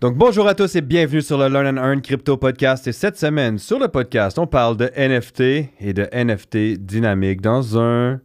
Donc bonjour à tous et bienvenue sur le Learn and Earn Crypto Podcast. Et cette semaine, sur le podcast, on parle de NFT et de NFT dynamique dans un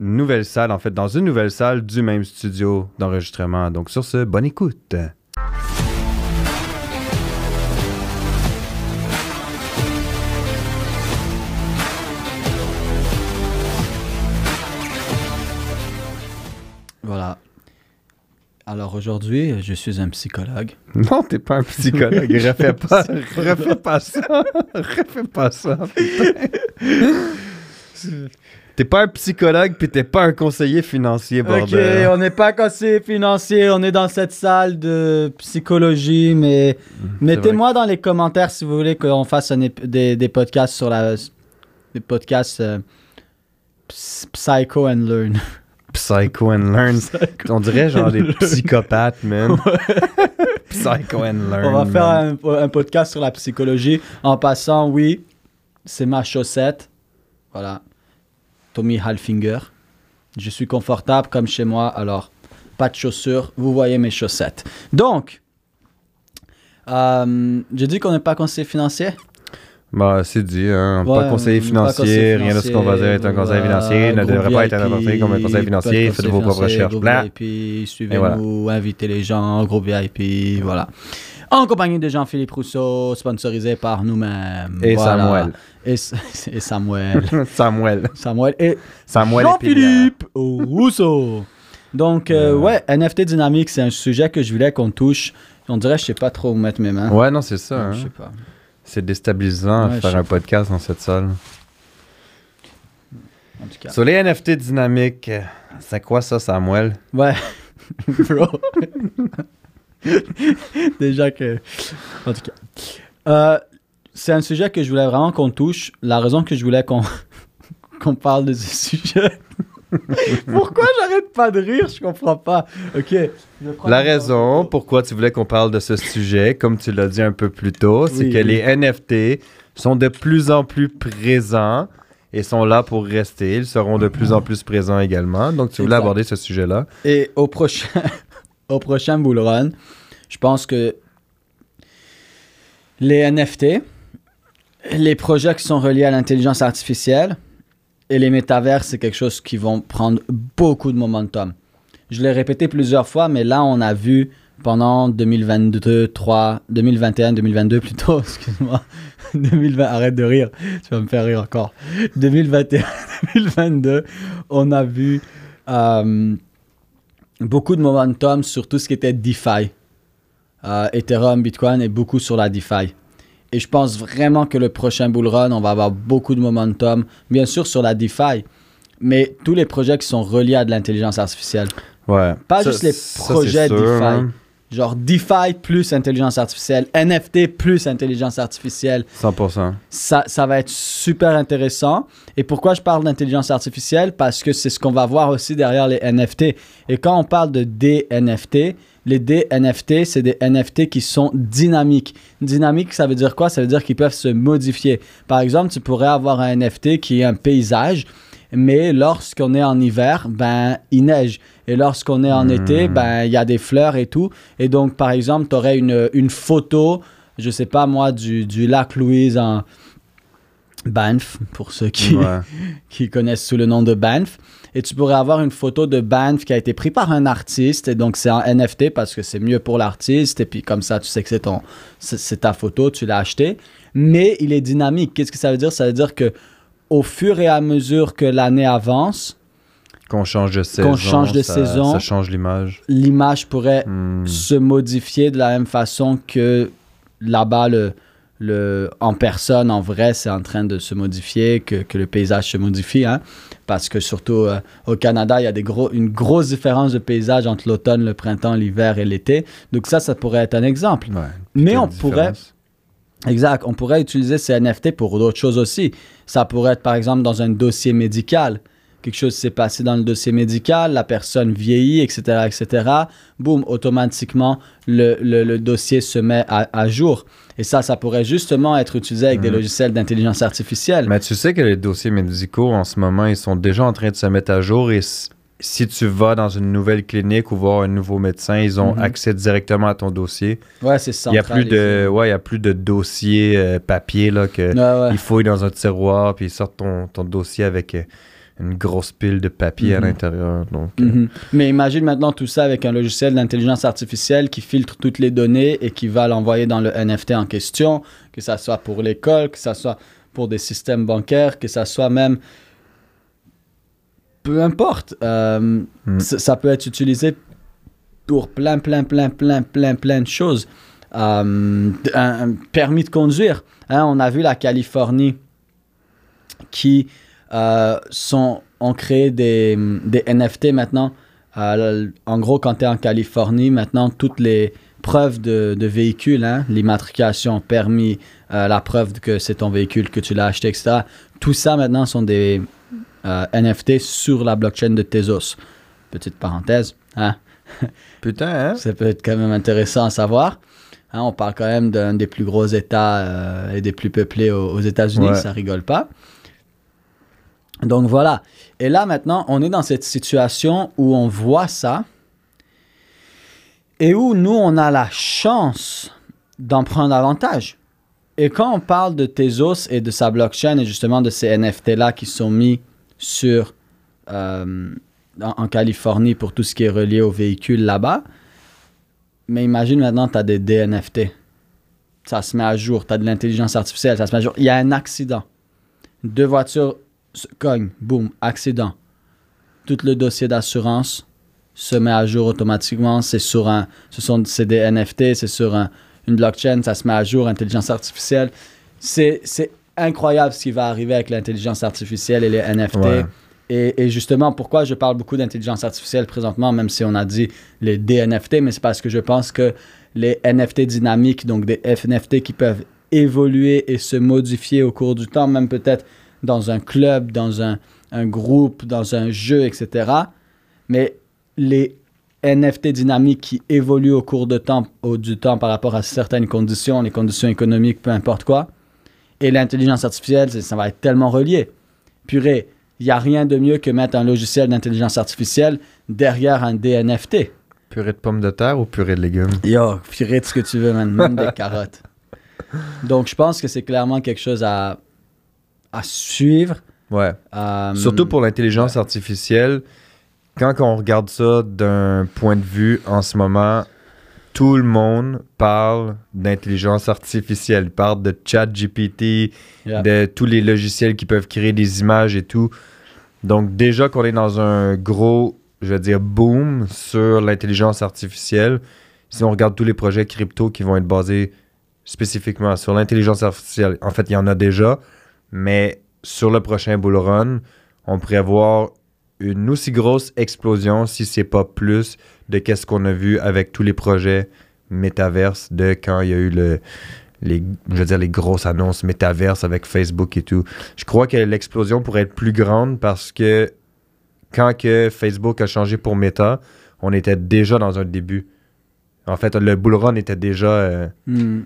nouvelle salle, en fait, dans une nouvelle salle du même studio d'enregistrement. Donc sur ce, bonne écoute. Voilà. Alors aujourd'hui, je suis un psychologue. Non, t'es pas un psychologue. refais pas, refais pas ça. refais pas ça. T'es pas un psychologue puis t'es pas un conseiller financier, Ok, bordel. on n'est pas conseiller financier, on est dans cette salle de psychologie, mais mettez-moi dans les commentaires si vous voulez qu'on fasse un ép- des, des podcasts sur la... des podcasts euh, ps- Psycho and Learn. Psycho and Learn. On dirait genre des psychopathes, man. Psycho and Learn. On va faire un podcast sur la psychologie. En passant, oui, c'est ma chaussette. Voilà. Tommy Halfinger. Je suis confortable comme chez moi, alors pas de chaussures. Vous voyez mes chaussettes. Donc, euh, j'ai dit qu'on n'est pas conseiller financier? Bah, c'est dit, hein. Ouais, pas conseiller financier, rien de ce qu'on va dire est un conseil financier, ne devrait pas être interprété comme un conseil financier, faites vos propres recherches. VIP, suivez-nous, invitez les gens, groupe VIP, voilà. En compagnie de Jean-Philippe Rousseau, sponsorisé par nous-mêmes. Et Voilà. Samuel. Et, Samuel. Samuel. Samuel et Samuel Jean-Philippe Rousseau. Donc, euh, Euh. ouais, NFT dynamique, c'est un sujet que je voulais qu'on touche. On dirait, je sais pas trop où mettre mes mains. Ouais, non, c'est ça. hein. Je sais pas. C'est déstabilisant Ouais, de faire un podcast dans cette salle. En tout cas. Sur les NFT dynamiques, c'est quoi ça, Samuel? Ouais. Bro. Déjà que. En tout cas. Euh, c'est un sujet que je voulais vraiment qu'on touche. La raison que je voulais qu'on qu'on parle de ce sujet. Pourquoi j'arrête pas de rire? Je comprends pas. Ok. La raison pourquoi tu voulais qu'on parle de ce sujet, comme tu l'as dit un peu plus tôt, c'est Oui, que oui. les NFT sont de plus en plus présents et sont là pour rester. Ils seront de plus en plus présents également. Donc, tu voulais Exact. aborder ce sujet-là. Et au prochain, au prochain bull run, je pense que les NFT, les projets qui sont reliés à l'intelligence artificielle et les métavers, c'est quelque chose qui vont prendre beaucoup de momentum. Je l'ai répété plusieurs fois, mais là, on a vu pendant 2022, 3, 2021, 2022 plutôt, excuse-moi, 2020, arrête de rire, tu vas me faire rire encore. 2021, 2022, on a vu euh, beaucoup de momentum sur tout ce qui était DeFi. Euh, Ethereum, Bitcoin et beaucoup sur la DeFi. Et je pense vraiment que le prochain bull run, on va avoir beaucoup de momentum, bien sûr sur la DeFi, mais tous les projets qui sont reliés à de l'intelligence artificielle. Ouais. Pas Ça- juste les projets DeFi. hein. Genre DeFi plus intelligence artificielle, NFT plus intelligence artificielle. 100%. Ça, ça va être super intéressant. Et pourquoi je parle d'intelligence artificielle? Parce que c'est ce qu'on va voir aussi derrière les NFT. Et quand on parle de DNFT, les DNFT, c'est des NFT qui sont dynamiques. Dynamique, ça veut dire quoi? Ça veut dire qu'ils peuvent se modifier. Par exemple, tu pourrais avoir un NFT qui est un paysage, mais lorsqu'on est en hiver, ben, il neige. Et lorsqu'on est en Hmm. été, ben, il y a des fleurs et tout. Et donc, par exemple, tu aurais une, une photo, je sais pas moi, du, du lac Louise en Banff, pour ceux qui, Ouais. qui connaissent sous le nom de Banff. Et tu pourrais avoir une photo de Banff qui a été prise par un artiste. Et donc, c'est en NFT parce que c'est mieux pour l'artiste. Et puis, comme ça, tu sais que c'est ton, c'est ta photo, tu l'as acheté. Mais il est dynamique. Qu'est-ce que ça veut dire? Ça veut dire que au fur et à mesure que l'année avance, Qu'on change de saison. Qu'on change de ça- saison. Ça change l'image. l'image pourrait Hmm. se modifier de la même façon que là-bas, le, le, en personne, en vrai, c'est en train de se modifier, que, que le paysage se modifie. Hein? Parce que surtout euh, au Canada, il y a des gros, une grosse différence de paysage entre l'automne, le printemps, l'hiver et l'été. Donc ça, ça pourrait être un exemple. Ouais. Mais on pourrait, exact, on pourrait utiliser ces NFT pour d'autres choses aussi. Ça pourrait être par exemple dans un dossier médical. Quelque chose s'est passé dans le dossier médical, la personne vieillit, etc., etc., boum, automatiquement, le, le- le dossier se met à, à jour. Et ça, ça pourrait justement être utilisé avec des Mhm. logiciels d'intelligence artificielle. Mais tu sais que les dossiers médicaux, en ce moment, ils sont déjà en train de se mettre à jour et si tu vas dans une nouvelle clinique ou voir un nouveau médecin, ils ont Mhm. accès directement à ton dossier. Ouais, c'est Il y a plus de, centralisé. ouais, il y a plus de dossiers euh, papier là que Ouais, ouais. dans un tiroir puis ils sortent ton, ton dossier avec euh, une grosse pile de papier à Mhm. l'intérieur. Donc, euh, Mhm. Mais imagine maintenant tout ça avec un logiciel d'intelligence artificielle qui filtre toutes les données et qui va l'envoyer dans le NFT en question, que ça soit pour l'école, que ça soit pour des systèmes bancaires, que ça soit même... Peu importe. euh, Mm. ça, ça peut être utilisé pour plein, plein, plein, plein, plein, plein de choses. Euh, un, un permis de conduire. Hein, on a vu la Californie qui euh, sont, ont créé des, des NFT maintenant. Euh, en gros, quand tu es en Californie, maintenant, toutes les preuves de, de véhicule, hein, l'immatriculation, permis, euh, la preuve que c'est ton véhicule, que tu l'as acheté, etc., tout ça maintenant sont des NFT sur la blockchain de Tezos. Petite parenthèse, hein, Putain, hein? ça peut être quand même intéressant à savoir. Hein, on parle quand même d'un des plus gros États euh, et des plus peuplés aux, aux États-Unis, Ouais. ça rigole pas. Donc voilà. Et là maintenant, on est dans cette situation où on voit ça et où nous, on a la chance d'en prendre avantage. Et quand on parle de Tezos et de sa blockchain et justement de ces NFT-là qui sont mis sur euh, en, en Californie pour tout ce qui est relié aux véhicules là-bas, mais imagine maintenant, tu as des DNFT. Ça se met à jour. Tu as de l'intelligence artificielle. Ça se met à jour. Il y a un accident. Deux voitures se cognent. Boum, accident. Tout le dossier d'assurance se met à jour automatiquement. C'est sur un. Ce sont c'est des NFT. C'est sur un- une blockchain. Ça se met à jour. Intelligence artificielle. C'est c'est incroyable ce qui va arriver avec l'intelligence artificielle et les NFT. Ouais. Et, et justement, pourquoi je parle beaucoup d'intelligence artificielle présentement, même si on a dit les DNFT, mais c'est parce que je pense que les NFT dynamiques, donc des NFT qui peuvent évoluer et se modifier au cours du temps, même peut-être dans un club, dans un, un groupe, dans un jeu, etc. Mais les NFT dynamiques qui évoluent au cours de temps, au, du temps par rapport à certaines conditions, les conditions économiques, peu importe quoi, et l'intelligence artificielle, ça va être tellement relié. Purée, il n'y a rien de mieux que mettre un logiciel d'intelligence artificielle derrière un DNFT. Purée de pommes de terre ou purée de légumes? Yo, purée de ce que tu veux, man. Même des carottes. Donc, je pense que c'est clairement quelque chose à, à suivre. Ouais. Euh, Surtout pour l'intelligence artificielle, quand on regarde ça d'un point de vue en ce moment, tout le monde parle d'intelligence artificielle, parle de chat GPT, Yeah. de tous les logiciels qui peuvent créer des images et tout. Donc déjà qu'on est dans un gros, je vais dire, boom sur l'intelligence artificielle, si on regarde tous les projets crypto qui vont être basés spécifiquement sur l'intelligence artificielle, en fait, il y en a déjà, mais sur le prochain bull run, on pourrait avoir une aussi grosse explosion, si c'est pas plus, de qu'est-ce qu'on a vu avec tous les projets métaverse de quand il y a eu le, les, je veux dire, les grosses annonces métaverse avec Facebook et tout. Je crois que l'explosion pourrait être plus grande parce que quand que Facebook a changé pour Meta, on était déjà dans un début. En fait, le bull run était déjà euh, hmm,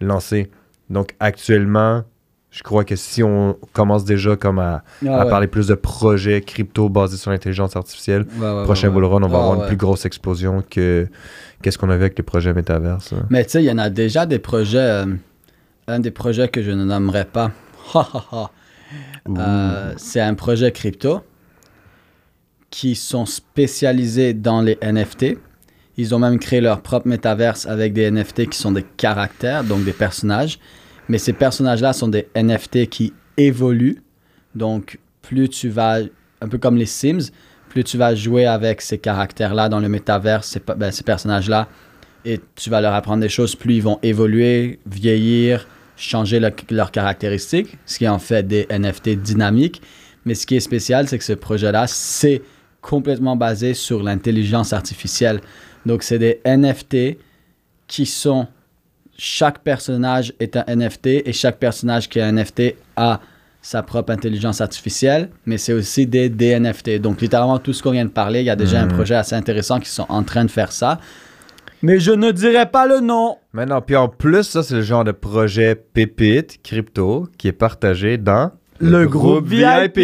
lancé. Donc actuellement, je crois que si on commence déjà comme à, ah à ouais. parler plus de projets crypto basés sur l'intelligence artificielle, Ouais, ouais, prochain bull run, on va Ah avoir une plus grosse explosion que qu'est-ce qu'on avait avec les projets métaverse. hein. Mais tu sais, il y en a déjà des projets. euh, un des projets que je ne nommerai pas. Euh, c'est un projet crypto qui sont spécialisés dans les NFT. Ils ont même créé leur propre métaverse avec des NFT qui sont des caractères, donc des personnages. Mais ces personnages-là sont des NFT qui évoluent. Donc, plus tu vas, un peu comme les Sims, plus tu vas jouer avec ces caractères-là dans le pe- ben, ces personnages-là, et tu vas leur apprendre des choses, plus ils vont évoluer, vieillir, changer le- leurs caractéristiques, ce qui en fait des NFT dynamiques. Mais ce qui est spécial, c'est que ce projet-là, c'est complètement basé sur l'intelligence artificielle. Donc, c'est des NFT qui sont... Chaque personnage est un NFT et chaque personnage qui est un NFT a sa propre intelligence artificielle, mais c'est aussi des DNFT. Donc, littéralement, tout ce qu'on vient de parler, il y a déjà un Mhm. projet assez intéressant qui sont en train de faire ça. Mais je ne dirai pas le nom. Maintenant, puis en plus, ça, c'est le genre de projet pépite crypto qui est partagé dans Le groupe VIP.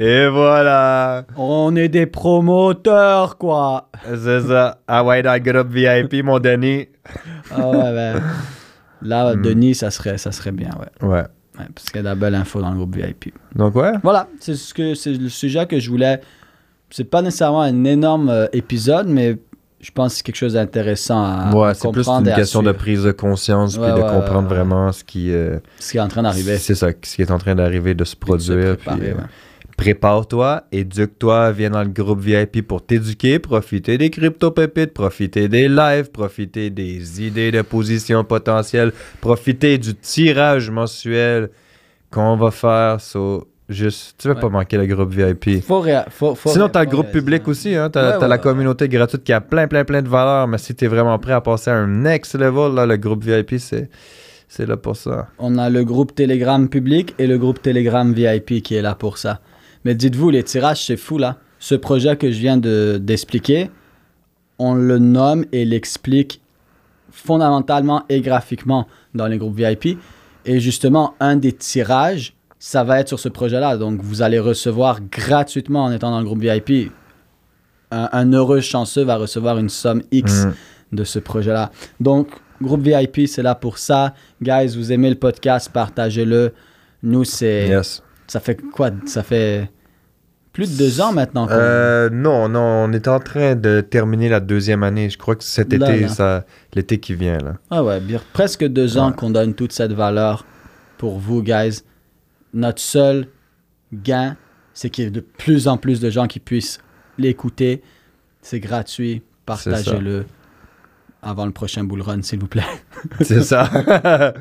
Et voilà. On est des promoteurs, quoi. C'est ça. Ah ouais, dans le groupe VIP, mon Denis. Ah ouais, ben, Là, Hmm. Denis, ça serait, ça serait bien, ouais. Ouais. Ouais, parce qu'il y a de la belle info dans le groupe VIP. Donc, ouais. Voilà, c'est ce que c'est le sujet que je voulais. C'est pas nécessairement un énorme euh, épisode, mais je pense que c'est quelque chose d'intéressant à, ouais, à c'est plus comprendre une et question de prise de conscience Ouais, puis de ouais, comprendre vraiment ce qui, euh, ce qui est en train d'arriver. c'est ça, ce qui est en train d'arriver, de se Puis de se produire. préparer, puis, euh, ouais. Prépare-toi, éduque-toi, viens dans le groupe VIP pour t'éduquer, profiter des crypto-pépites, profiter des lives, profiter des idées de position potentielle, profiter du tirage mensuel qu'on va faire. So, juste, tu vas pas manquer le groupe VIP. Faut réa- faut- faut Sinon, t'as le groupe public aussi, hein? T'as, Ouais, t'as ouais, la communauté gratuite qui a plein, plein, plein de valeurs, mais si t'es vraiment prêt à passer à un next level, là, le groupe VIP, c'est, c'est là pour ça. On a le groupe Telegram public et le groupe Telegram VIP qui est là pour ça. Mais dites-vous, les tirages, c'est fou là. Ce projet que je viens de, d'expliquer, on le nomme et l'explique fondamentalement et graphiquement dans les groupes VIP. Et justement, un des tirages, ça va être sur ce projet-là. Donc, vous allez recevoir gratuitement en étant dans le groupe VIP. Un, un heureux chanceux va recevoir une somme X Mm. de ce projet-là. Donc, groupe VIP, c'est là pour ça. Guys, vous aimez le podcast, partagez-le. Nous, c'est. Yes. Ça fait quoi? Ça fait plus de deux ans maintenant. Euh, non, non, on est en train de terminer la deuxième année. Je crois que cet Là, été, là. ça, l'été qui vient, là. Ah ouais, bien, presque deux ans qu'on donne toute cette valeur pour vous, guys. Notre seul gain, c'est qu'il y ait de plus en plus de gens qui puissent l'écouter. C'est gratuit. Partagez-le avant le prochain bull run, s'il vous plaît. C'est ça.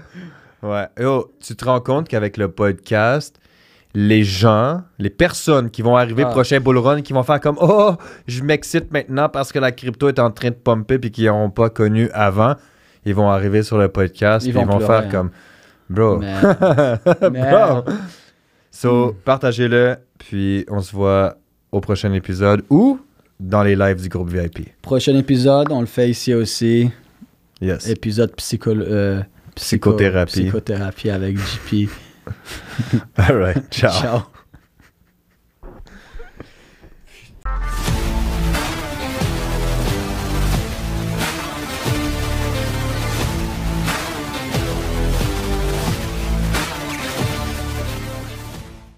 ouais. Yo, tu te rends compte qu'avec le podcast, les gens, les personnes qui vont arriver Ah. prochain bull run, qui vont faire comme Oh, je m'excite maintenant parce que la crypto est en train de pomper puis qu'ils n'ont pas connu avant, ils vont arriver sur le podcast Ils puis ils vont vont pleurer, faire hein. comme Bro. Bro. So, partagez-le, puis on se voit au prochain épisode ou dans les lives du groupe VIP. Prochain épisode, on le fait ici aussi. Yes. Épisode psycho, euh, psycho- Psychothérapie. psychothérapie avec JP. All right. Ciao. Ciao.